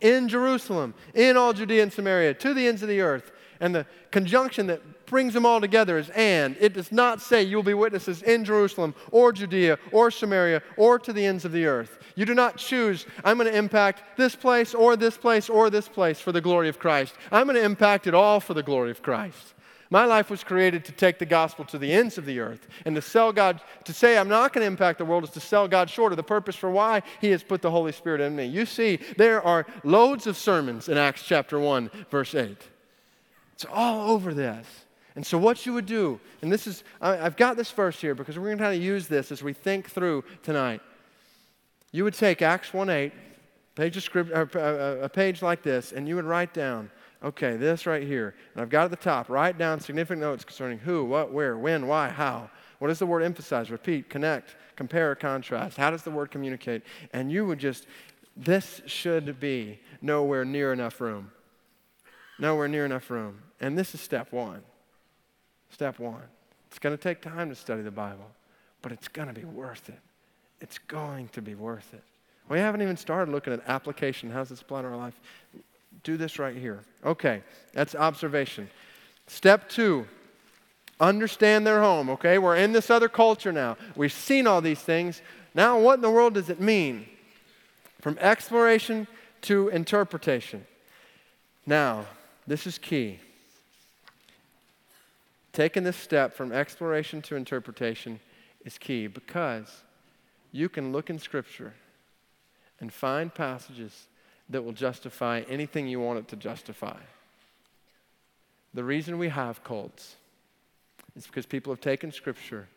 In Jerusalem, in all Judea and Samaria, to the ends of the earth. And the conjunction that brings them all together is and. It does not say you will be witnesses in Jerusalem or Judea or Samaria or to the ends of the earth. You do not choose, I'm going to impact this place or this place or this place for the glory of Christ. I'm going to impact it all for the glory of Christ. My life was created to take the gospel to the ends of the earth and to sell God, to say I'm not going to impact the world is to sell God short of the purpose for why He has put the Holy Spirit in me. You see, there are loads of sermons in Acts chapter 1, verse 8. It's all over this. And so, what you would do, and this is, I, have got this verse here because we're going to kind of use this as we think through tonight. You would take Acts 1 8, page of script, a, uh, uh, a page like this, and you would write down, okay, this right here. And I've got at the top, write down significant notes concerning who, what, where, when, why, how. What does the word emphasize, repeat, connect, compare, contrast? How does the word communicate? And you would just, this should be nowhere near enough room. Nowhere near enough room. And this is step one. Step one. It's going to take time to study the Bible, but it's going to be worth it. It's going to be worth it. We haven't even started looking at application. How's this apply to our life? Do this right here. Okay, that's observation. Step two, understand their home. Okay, we're in this other culture now. We've seen all these things. Now, what in the world does it mean? From exploration to interpretation. Now, this is key. Taking this step from exploration to interpretation is key because you can look in Scripture and find passages that will justify anything you want it to justify. The reason we have cults is because people have taken Scripture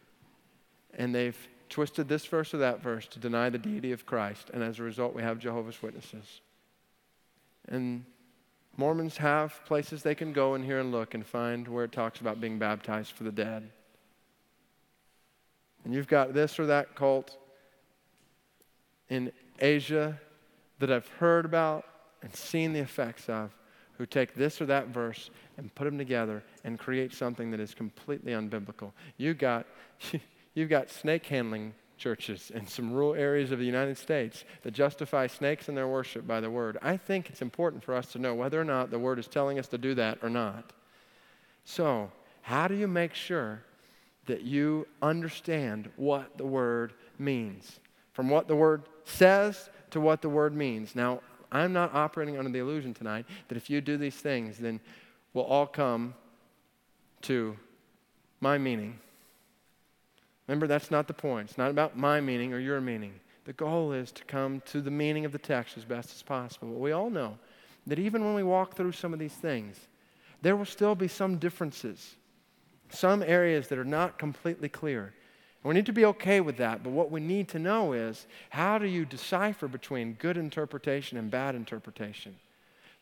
and they've twisted this verse or that verse to deny the deity of Christ, and as a result, we have Jehovah's Witnesses. And Mormons have places they can go in here and look and find where it talks about being baptized for the dead. And you've got this or that cult in Asia that I've heard about and seen the effects of who take this or that verse and put them together and create something that is completely unbiblical. You got, you've got snake handling churches in some rural areas of the United States that justify snakes in their worship by the word. I think it's important for us to know whether or not the word is telling us to do that or not. So, how do you make sure that you understand what the word means? From what the word says to what the word means. Now, I'm not operating under the illusion tonight that if you do these things, then we'll all come to my meaning Remember, that's not the point. It's not about my meaning or your meaning. The goal is to come to the meaning of the text as best as possible. But we all know that even when we walk through some of these things, there will still be some differences, some areas that are not completely clear. And we need to be okay with that, but what we need to know is how do you decipher between good interpretation and bad interpretation?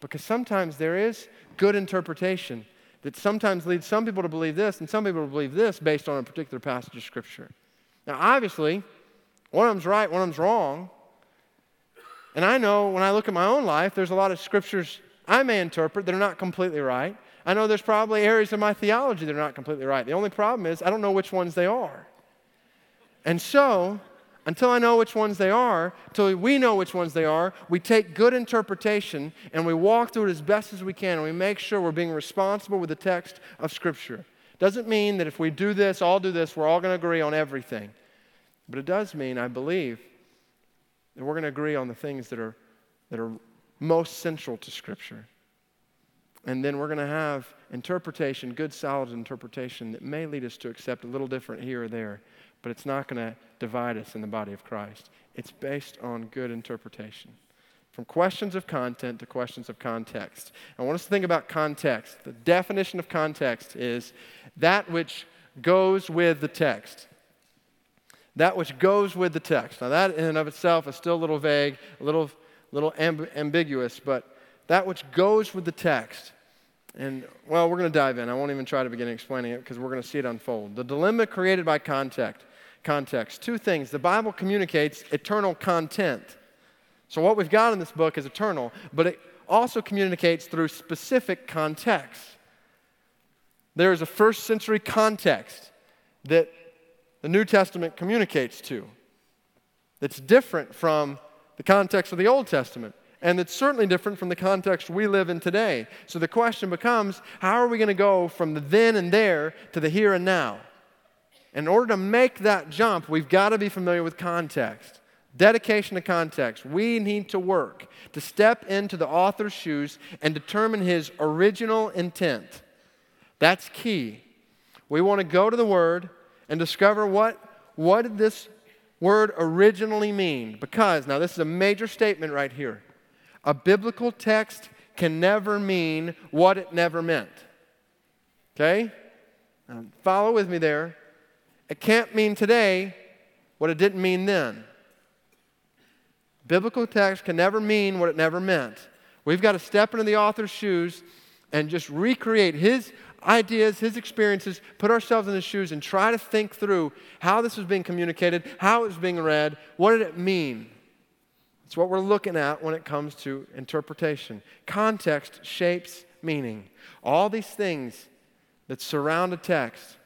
Because sometimes there is good interpretation, that sometimes leads some people to believe this and some people to believe this based on a particular passage of Scripture. Now, obviously, one of them's right, one of them's wrong. And I know when I look at my own life, there's a lot of scriptures I may interpret that are not completely right. I know there's probably areas of my theology that are not completely right. The only problem is I don't know which ones they are. And so, until I know which ones they are, until we know which ones they are, we take good interpretation and we walk through it as best as we can and we make sure we're being responsible with the text of Scripture. Doesn't mean that if we do this, all do this, we're all going to agree on everything. But it does mean, I believe, that we're going to agree on the things that are, that are most central to Scripture. And then we're going to have interpretation, good, solid interpretation that may lead us to accept a little different here or there but it's not going to divide us in the body of Christ. It's based on good interpretation. From questions of content to questions of context. I want us to think about context. The definition of context is that which goes with the text. That which goes with the text. Now, that in and of itself is still a little vague, a little, little amb- ambiguous, but that which goes with the text. And, well, we're going to dive in. I won't even try to begin explaining it because we're going to see it unfold. The dilemma created by context. Context. Two things. The Bible communicates eternal content. So, what we've got in this book is eternal, but it also communicates through specific context. There is a first century context that the New Testament communicates to that's different from the context of the Old Testament. And it's certainly different from the context we live in today. So the question becomes how are we going to go from the then and there to the here and now? In order to make that jump, we've got to be familiar with context. Dedication to context. We need to work to step into the author's shoes and determine his original intent. That's key. We want to go to the Word and discover what, what did this word originally mean. Because, now this is a major statement right here. A biblical text can never mean what it never meant. Okay? Follow with me there. It can't mean today what it didn't mean then. Biblical text can never mean what it never meant. We've got to step into the author's shoes and just recreate his ideas, his experiences, put ourselves in his shoes and try to think through how this was being communicated, how it was being read, what did it mean? It's what we're looking at when it comes to interpretation. Context shapes meaning. All these things that surround a text,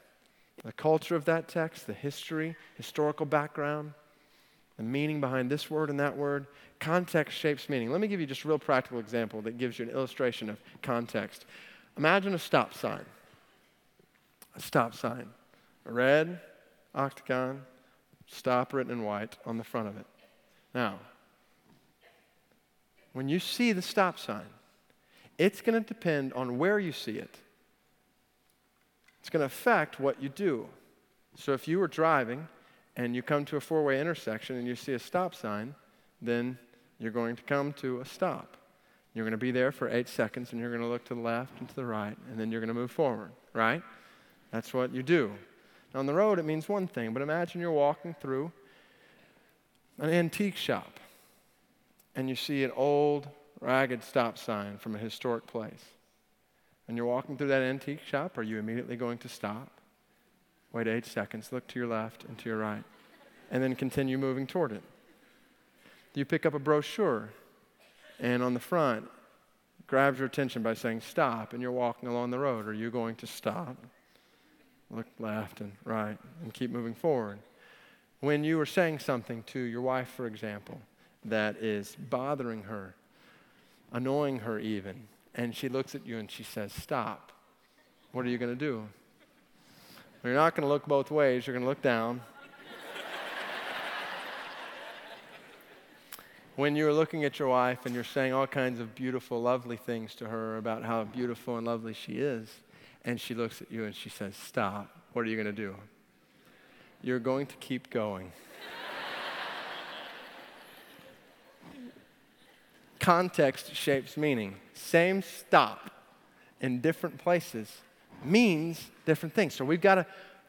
the culture of that text, the history, historical background, the meaning behind this word and that word, context shapes meaning. Let me give you just a real practical example that gives you an illustration of context. Imagine a stop sign. A stop sign. A red octagon, stop written in white on the front of it. Now, when you see the stop sign, it's going to depend on where you see it. It's going to affect what you do. So if you were driving and you come to a four way intersection and you see a stop sign, then you're going to come to a stop. You're going to be there for eight seconds and you're going to look to the left and to the right, and then you're going to move forward, right? That's what you do. Now, on the road, it means one thing, but imagine you're walking through an antique shop and you see an old, ragged stop sign from a historic place. And you're walking through that antique shop, are you immediately going to stop? Wait eight seconds, look to your left and to your right, and then continue moving toward it. You pick up a brochure and on the front grabs your attention by saying, Stop, and you're walking along the road. Are you going to stop? Look left and right and keep moving forward. When you are saying something to your wife, for example, that is bothering her, annoying her even, and she looks at you and she says, Stop, what are you going to do? Well, you're not going to look both ways, you're going to look down when you're looking at your wife and you're saying all kinds of beautiful, lovely things to her about how beautiful and lovely she is, and she looks at you and she says, Stop, what are you going to do? You're going to keep going. Context shapes meaning. Same stop in different places means different things. So we've got to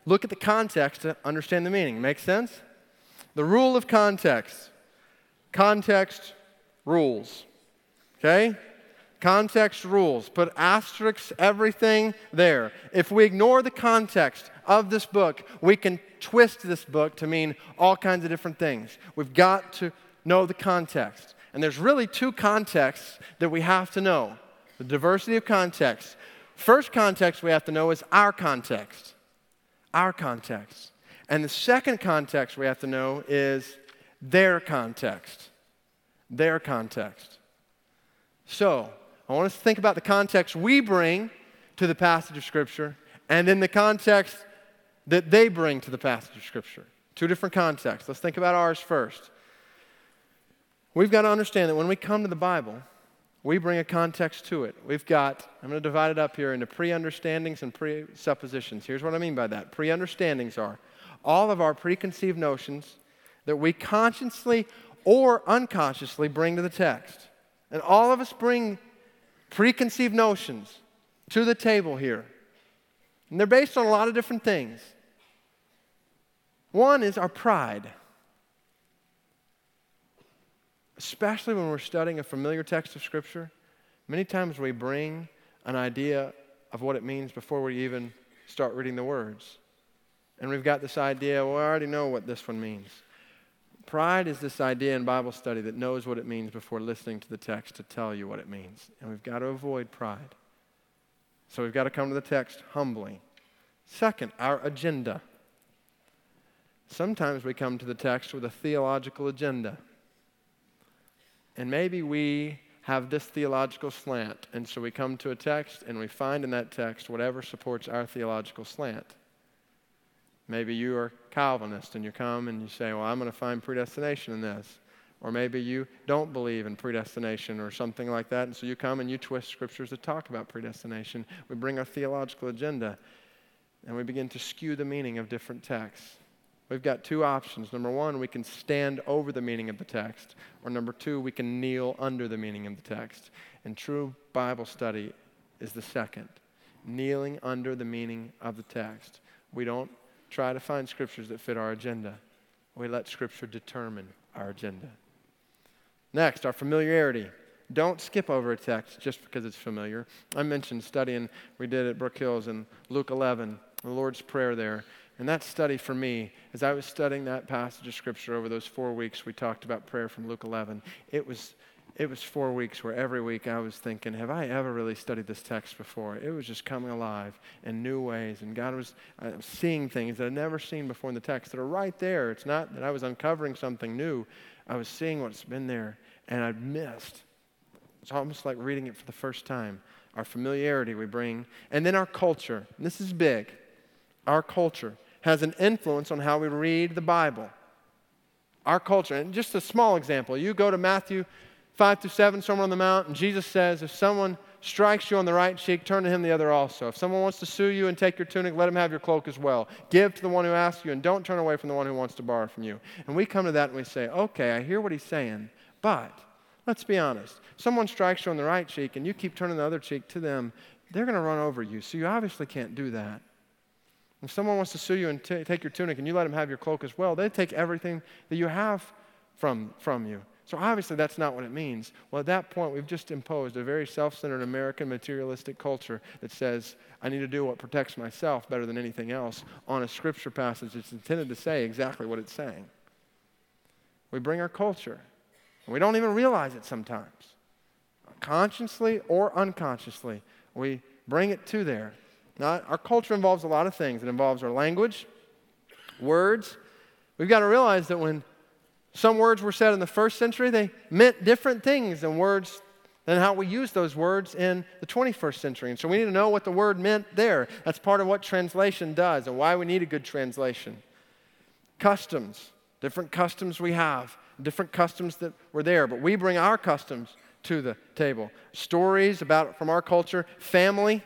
look at the context to understand the meaning. Make sense? The rule of context context rules. Okay? Context rules. Put asterisks, everything there. If we ignore the context of this book, we can twist this book to mean all kinds of different things. We've got to know the context. And there's really two contexts that we have to know the diversity of context. First context we have to know is our context. Our context. And the second context we have to know is their context. Their context. So, I want us to think about the context we bring to the passage of Scripture and then the context that they bring to the passage of Scripture. Two different contexts. Let's think about ours first. We've got to understand that when we come to the Bible, we bring a context to it. We've got, I'm going to divide it up here into pre understandings and presuppositions. Here's what I mean by that pre understandings are all of our preconceived notions that we consciously or unconsciously bring to the text. And all of us bring preconceived notions to the table here. And they're based on a lot of different things. One is our pride. Especially when we're studying a familiar text of Scripture, Many times we bring an idea of what it means before we even start reading the words. And we've got this idea, well, I already know what this one means. Pride is this idea in Bible study that knows what it means before listening to the text to tell you what it means. And we've got to avoid pride. So we've got to come to the text humbly. Second, our agenda. Sometimes we come to the text with a theological agenda. And maybe we have this theological slant. And so we come to a text and we find in that text whatever supports our theological slant. Maybe you are Calvinist and you come and you say, Well, I'm going to find predestination in this. Or maybe you don't believe in predestination or something like that. And so you come and you twist scriptures that talk about predestination. We bring our theological agenda and we begin to skew the meaning of different texts. We've got two options. Number one, we can stand over the meaning of the text. Or number two, we can kneel under the meaning of the text. And true Bible study is the second kneeling under the meaning of the text. We don't try to find scriptures that fit our agenda, we let Scripture determine our agenda. Next, our familiarity. Don't skip over a text just because it's familiar. I mentioned studying we did at Brook Hills in Luke 11, the Lord's Prayer there. And that study for me, as I was studying that passage of Scripture over those four weeks we talked about prayer from Luke 11, it was, it was four weeks where every week I was thinking, have I ever really studied this text before? It was just coming alive in new ways. And God was uh, seeing things that I'd never seen before in the text that are right there. It's not that I was uncovering something new, I was seeing what's been there and I'd missed. It's almost like reading it for the first time. Our familiarity we bring, and then our culture. And this is big. Our culture has an influence on how we read the Bible. Our culture, and just a small example, you go to Matthew 5 through 7, Sermon on the Mount, and Jesus says, if someone strikes you on the right cheek, turn to him the other also. If someone wants to sue you and take your tunic, let him have your cloak as well. Give to the one who asks you, and don't turn away from the one who wants to borrow from you. And we come to that and we say, okay, I hear what he's saying, but let's be honest. Someone strikes you on the right cheek, and you keep turning the other cheek to them, they're going to run over you. So you obviously can't do that. If someone wants to sue you and t- take your tunic and you let them have your cloak as well, they take everything that you have from, from you. So obviously that's not what it means. Well, at that point, we've just imposed a very self centered American materialistic culture that says, I need to do what protects myself better than anything else on a scripture passage that's intended to say exactly what it's saying. We bring our culture, and we don't even realize it sometimes. Consciously or unconsciously, we bring it to there now, our culture involves a lot of things. It involves our language, words. We've got to realize that when some words were said in the first century, they meant different things than words than how we use those words in the 21st century. And so we need to know what the word meant there. That's part of what translation does and why we need a good translation. Customs, different customs we have, different customs that were there, but we bring our customs to the table. Stories about from our culture, family,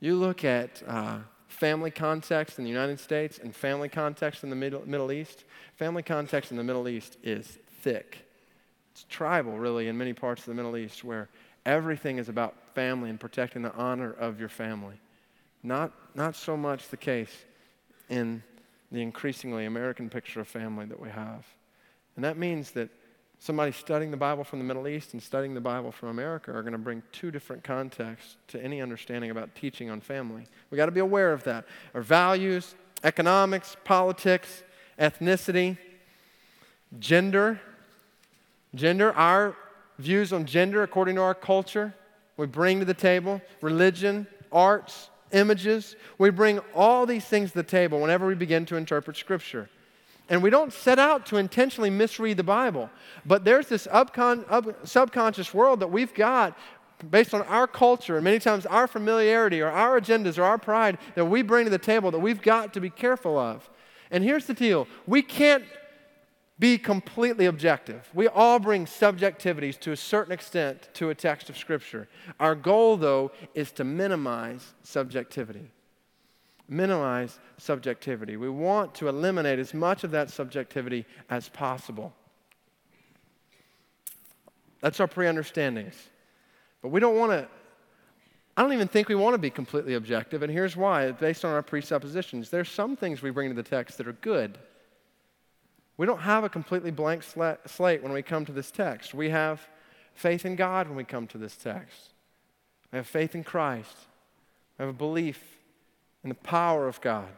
You look at uh, family context in the United States and family context in the Middle, Middle East. Family context in the Middle East is thick. It's tribal, really, in many parts of the Middle East, where everything is about family and protecting the honor of your family. Not, not so much the case in the increasingly American picture of family that we have. And that means that somebody studying the Bible from the Middle East and studying the Bible from America are going to bring two different contexts to any understanding about teaching on family. We got to be aware of that. Our values, economics, politics, ethnicity, gender, gender, our views on gender according to our culture, we bring to the table, religion, arts, images. We bring all these things to the table whenever we begin to interpret Scripture. And we don't set out to intentionally misread the Bible. But there's this upcon- up- subconscious world that we've got based on our culture and many times our familiarity or our agendas or our pride that we bring to the table that we've got to be careful of. And here's the deal we can't be completely objective. We all bring subjectivities to a certain extent to a text of Scripture. Our goal, though, is to minimize subjectivity minimize subjectivity. We want to eliminate as much of that subjectivity as possible. That's our pre understandings. But we don't want to, I don't even think we want to be completely objective, and here's why based on our presuppositions. There's some things we bring to the text that are good. We don't have a completely blank slate when we come to this text. We have faith in God when we come to this text. We have faith in Christ. We have a belief in the power of God.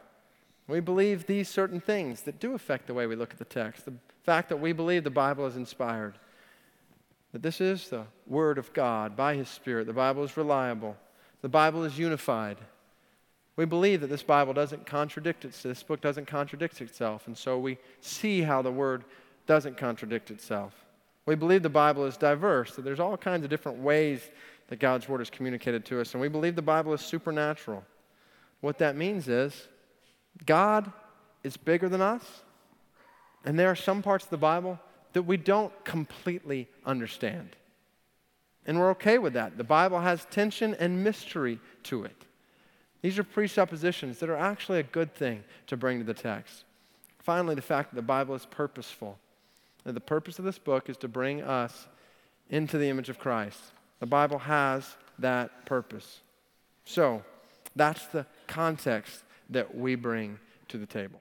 We believe these certain things that do affect the way we look at the text. The fact that we believe the Bible is inspired, that this is the Word of God by His Spirit. The Bible is reliable, the Bible is unified. We believe that this Bible doesn't contradict itself, this book doesn't contradict itself, and so we see how the Word doesn't contradict itself. We believe the Bible is diverse, that there's all kinds of different ways that God's Word is communicated to us, and we believe the Bible is supernatural. What that means is God is bigger than us, and there are some parts of the Bible that we don't completely understand. And we're okay with that. The Bible has tension and mystery to it. These are presuppositions that are actually a good thing to bring to the text. Finally, the fact that the Bible is purposeful. That the purpose of this book is to bring us into the image of Christ. The Bible has that purpose. So, that's the context that we bring to the table.